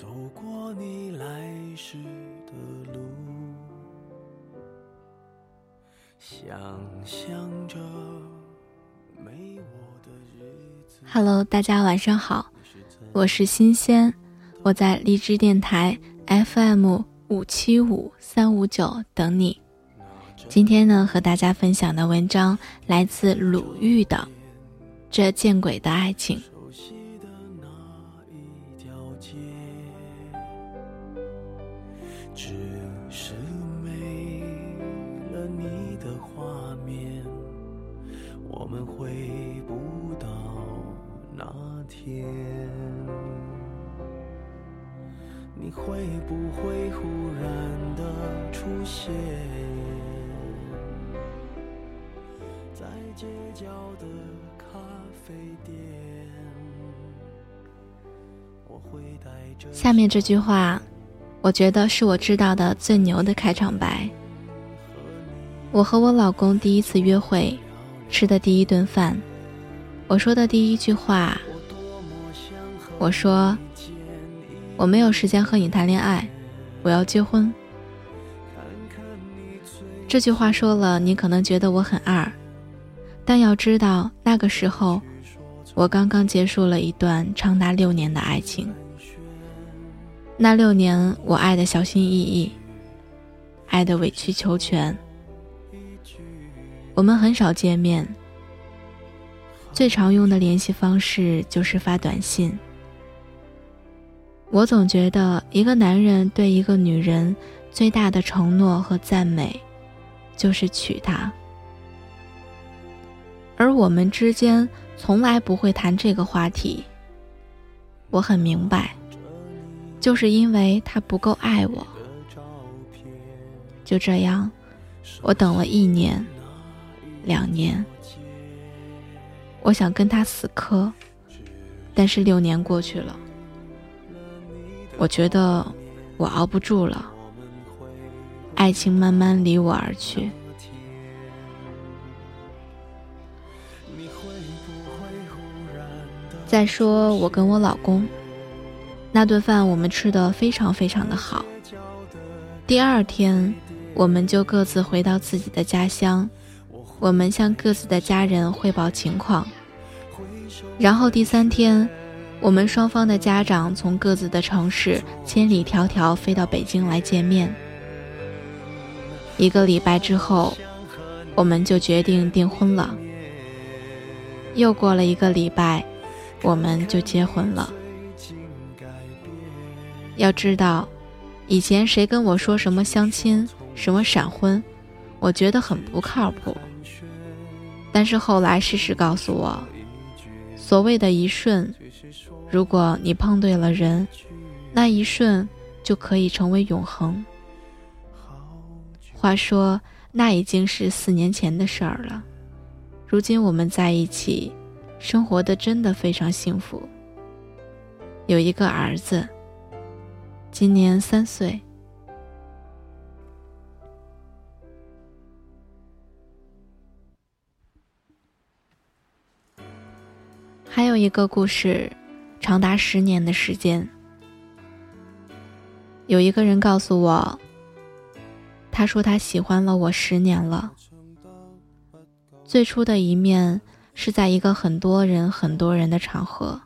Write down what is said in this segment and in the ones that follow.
走过你来时的路，想象着没我的日子。Hello，大家晚上好，我是新鲜，我在荔枝电台 FM 五七五三五九等你。今天呢，和大家分享的文章来自鲁豫的《这见鬼的爱情》。会不会忽然的出现在街角的咖啡店？下面这句话，我觉得是我知道的最牛的开场白。我和我老公第一次约会，吃的第一顿饭，我说的第一句话，我说。我没有时间和你谈恋爱，我要结婚。这句话说了，你可能觉得我很二，但要知道，那个时候，我刚刚结束了一段长达六年的爱情。那六年，我爱的小心翼翼，爱的委曲求全。我们很少见面，最常用的联系方式就是发短信。我总觉得，一个男人对一个女人最大的承诺和赞美，就是娶她。而我们之间从来不会谈这个话题。我很明白，就是因为他不够爱我。就这样，我等了一年、两年，我想跟他死磕，但是六年过去了。我觉得我熬不住了，爱情慢慢离我而去。再说我跟我老公那顿饭，我们吃的非常非常的好。第二天，我们就各自回到自己的家乡，我们向各自的家人汇报情况。然后第三天。我们双方的家长从各自的城市千里迢迢飞到北京来见面。一个礼拜之后，我们就决定订婚了。又过了一个礼拜，我们就结婚了。要知道，以前谁跟我说什么相亲、什么闪婚，我觉得很不靠谱。但是后来事实告诉我，所谓的一瞬。如果你碰对了人，那一瞬就可以成为永恒。话说，那已经是四年前的事儿了。如今我们在一起，生活的真的非常幸福。有一个儿子，今年三岁。还有一个故事。长达十年的时间，有一个人告诉我，他说他喜欢了我十年了。最初的一面是在一个很多人、很多人的场合，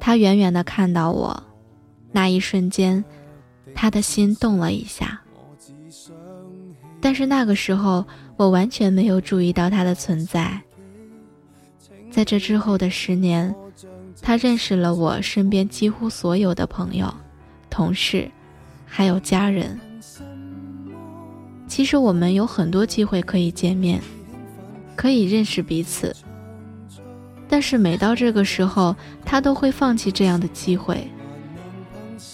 他远远的看到我，那一瞬间，他的心动了一下。但是那个时候，我完全没有注意到他的存在。在这之后的十年。他认识了我身边几乎所有的朋友、同事，还有家人。其实我们有很多机会可以见面，可以认识彼此。但是每到这个时候，他都会放弃这样的机会。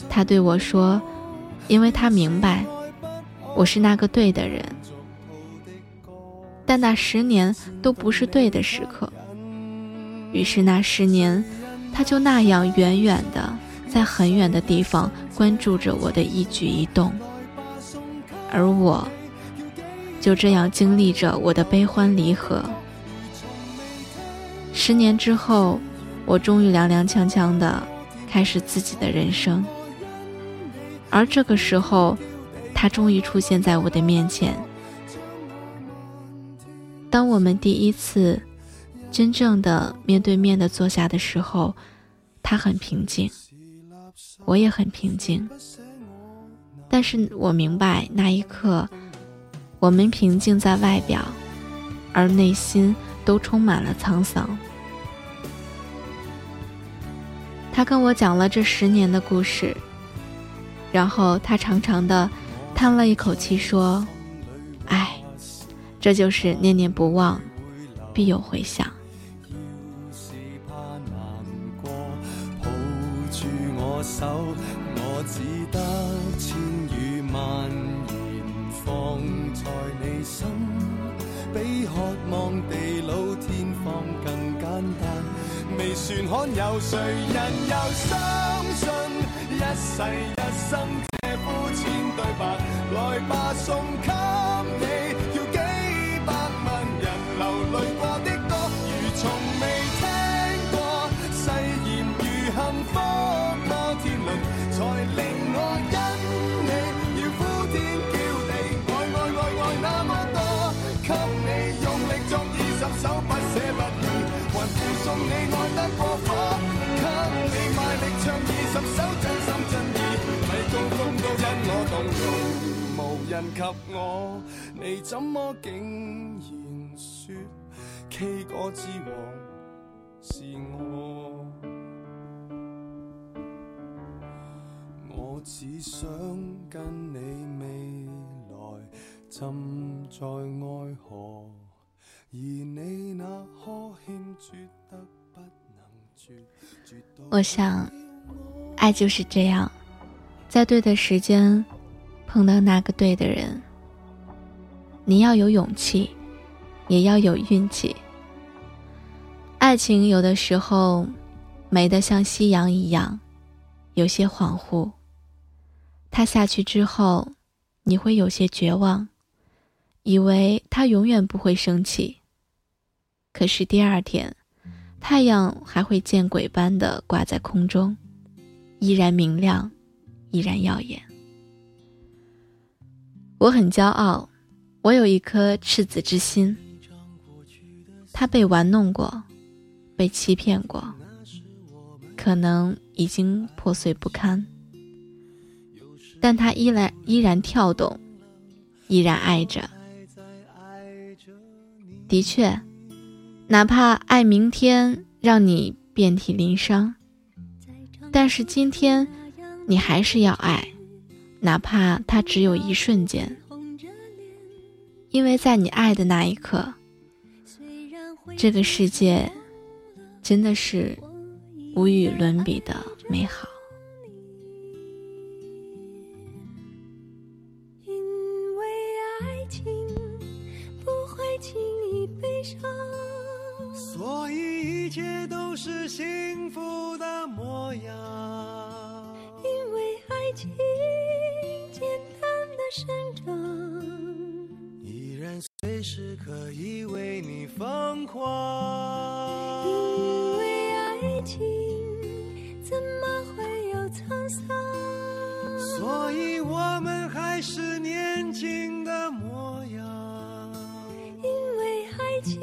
他对我说：“因为他明白，我是那个对的人。”但那十年都不是对的时刻。于是那十年。他就那样远远的，在很远的地方关注着我的一举一动，而我就这样经历着我的悲欢离合。十年之后，我终于踉踉跄跄的开始自己的人生。而这个时候，他终于出现在我的面前。当我们第一次真正的面对面的坐下的时候，他很平静，我也很平静。但是我明白，那一刻，我们平静在外表，而内心都充满了沧桑。他跟我讲了这十年的故事，然后他长长的叹了一口气，说：“哎，这就是念念不忘，必有回响。”手我只得千语万言放在你心比渴望地老天荒更简单未算罕有谁人又相信？一世一生这肤浅对白来吧送人及我，你怎么竟然说 K 歌之王是我？我只想跟你未来浸在爱河。我想，爱就是这样，在对的时间碰到那个对的人。你要有勇气，也要有运气。爱情有的时候美得像夕阳一样，有些恍惚。它下去之后，你会有些绝望，以为它永远不会升起。可是第二天，太阳还会见鬼般的挂在空中，依然明亮，依然耀眼。我很骄傲，我有一颗赤子之心。他被玩弄过，被欺骗过，可能已经破碎不堪，但他依然依然跳动，依然爱着。的确。哪怕爱明天让你遍体鳞伤，但是今天你还是要爱，哪怕它只有一瞬间，因为在你爱的那一刻，这个世界真的是无与伦比的美好。因为爱情不会轻易悲伤。所以一切都是幸福的模样。因为爱情生长，依然随时可以为你疯狂。因为爱情怎么会有沧桑？所以我们还是年轻的模样。因为爱情。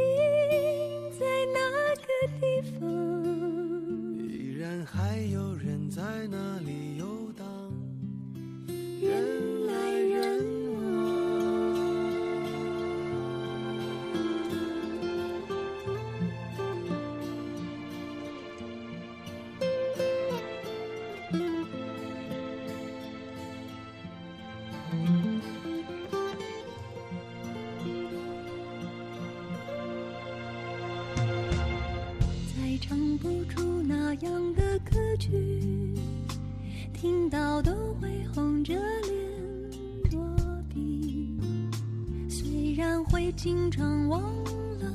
经常忘了，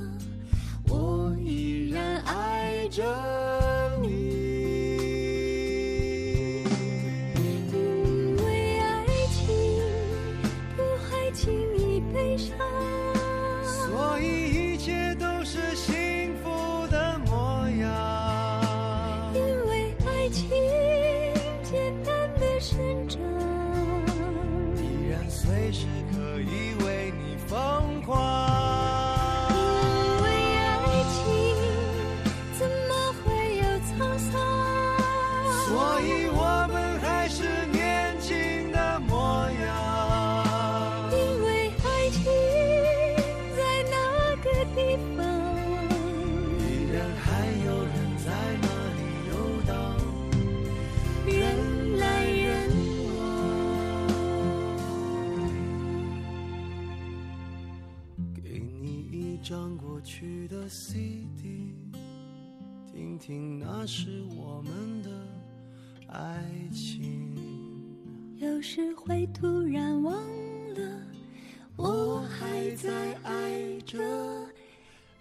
我依然爱着去的 cd 听听那时我们的爱情。有时会突然忘了我还在爱着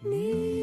你。